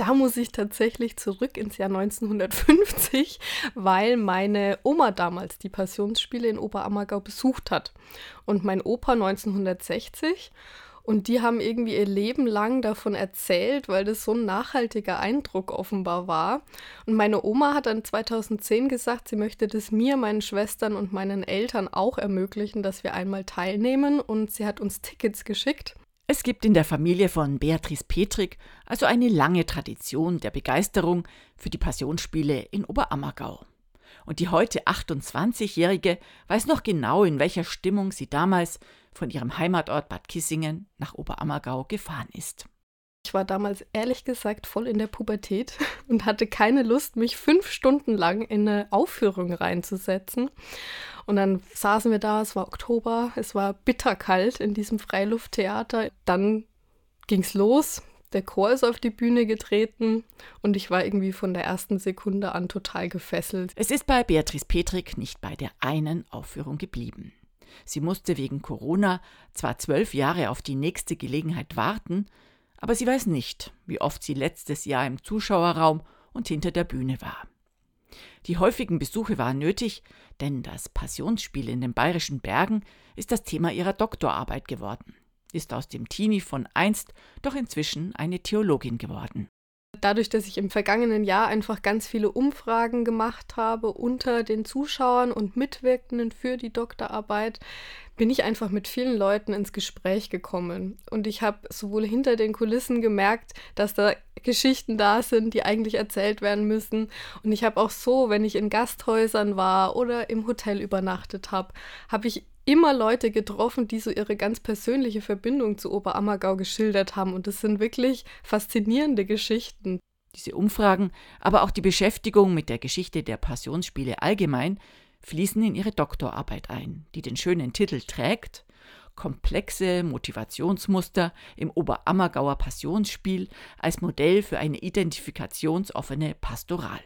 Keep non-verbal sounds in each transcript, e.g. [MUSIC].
Da muss ich tatsächlich zurück ins Jahr 1950, weil meine Oma damals die Passionsspiele in Oberammergau besucht hat und mein Opa 1960. Und die haben irgendwie ihr Leben lang davon erzählt, weil das so ein nachhaltiger Eindruck offenbar war. Und meine Oma hat dann 2010 gesagt, sie möchte das mir, meinen Schwestern und meinen Eltern auch ermöglichen, dass wir einmal teilnehmen. Und sie hat uns Tickets geschickt. Es gibt in der Familie von Beatrice Petrik also eine lange Tradition der Begeisterung für die Passionsspiele in Oberammergau. Und die heute 28-Jährige weiß noch genau, in welcher Stimmung sie damals von ihrem Heimatort Bad Kissingen nach Oberammergau gefahren ist. Ich war damals ehrlich gesagt voll in der Pubertät [LAUGHS] und hatte keine Lust, mich fünf Stunden lang in eine Aufführung reinzusetzen. Und dann saßen wir da, es war Oktober, es war bitterkalt in diesem Freilufttheater. Dann ging es los, der Chor ist auf die Bühne getreten und ich war irgendwie von der ersten Sekunde an total gefesselt. Es ist bei Beatrice Petrik nicht bei der einen Aufführung geblieben. Sie musste wegen Corona zwar zwölf Jahre auf die nächste Gelegenheit warten, aber sie weiß nicht, wie oft sie letztes Jahr im Zuschauerraum und hinter der Bühne war. Die häufigen Besuche waren nötig, denn das Passionsspiel in den bayerischen Bergen ist das Thema ihrer Doktorarbeit geworden, ist aus dem Teenie von einst doch inzwischen eine Theologin geworden dadurch, dass ich im vergangenen Jahr einfach ganz viele Umfragen gemacht habe unter den Zuschauern und Mitwirkenden für die Doktorarbeit, bin ich einfach mit vielen Leuten ins Gespräch gekommen. Und ich habe sowohl hinter den Kulissen gemerkt, dass da Geschichten da sind, die eigentlich erzählt werden müssen. Und ich habe auch so, wenn ich in Gasthäusern war oder im Hotel übernachtet habe, habe ich immer Leute getroffen, die so ihre ganz persönliche Verbindung zu Oberammergau geschildert haben. Und das sind wirklich faszinierende Geschichten. Diese Umfragen, aber auch die Beschäftigung mit der Geschichte der Passionsspiele allgemein fließen in ihre Doktorarbeit ein, die den schönen Titel trägt Komplexe Motivationsmuster im Oberammergauer Passionsspiel als Modell für eine identifikationsoffene Pastoral.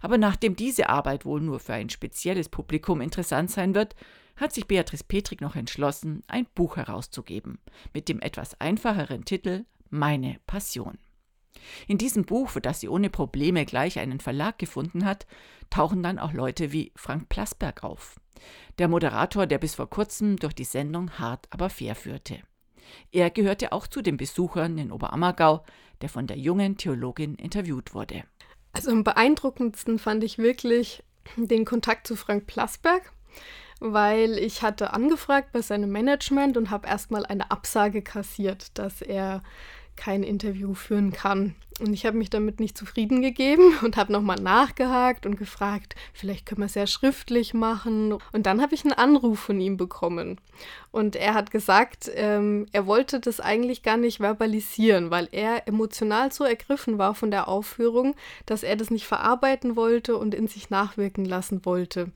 Aber nachdem diese Arbeit wohl nur für ein spezielles Publikum interessant sein wird, hat sich Beatrice Petrik noch entschlossen, ein Buch herauszugeben mit dem etwas einfacheren Titel Meine Passion. In diesem Buch, für das sie ohne Probleme gleich einen Verlag gefunden hat, tauchen dann auch Leute wie Frank Plasberg auf, der Moderator, der bis vor kurzem durch die Sendung Hart aber fair führte. Er gehörte auch zu den Besuchern in Oberammergau, der von der jungen Theologin interviewt wurde. Also am beeindruckendsten fand ich wirklich den Kontakt zu Frank Plasberg weil ich hatte angefragt bei seinem Management und habe erstmal eine Absage kassiert, dass er kein Interview führen kann. Und ich habe mich damit nicht zufrieden gegeben [LAUGHS] und habe nochmal nachgehakt und gefragt, vielleicht können wir es ja schriftlich machen. Und dann habe ich einen Anruf von ihm bekommen. Und er hat gesagt, ähm, er wollte das eigentlich gar nicht verbalisieren, weil er emotional so ergriffen war von der Aufführung, dass er das nicht verarbeiten wollte und in sich nachwirken lassen wollte.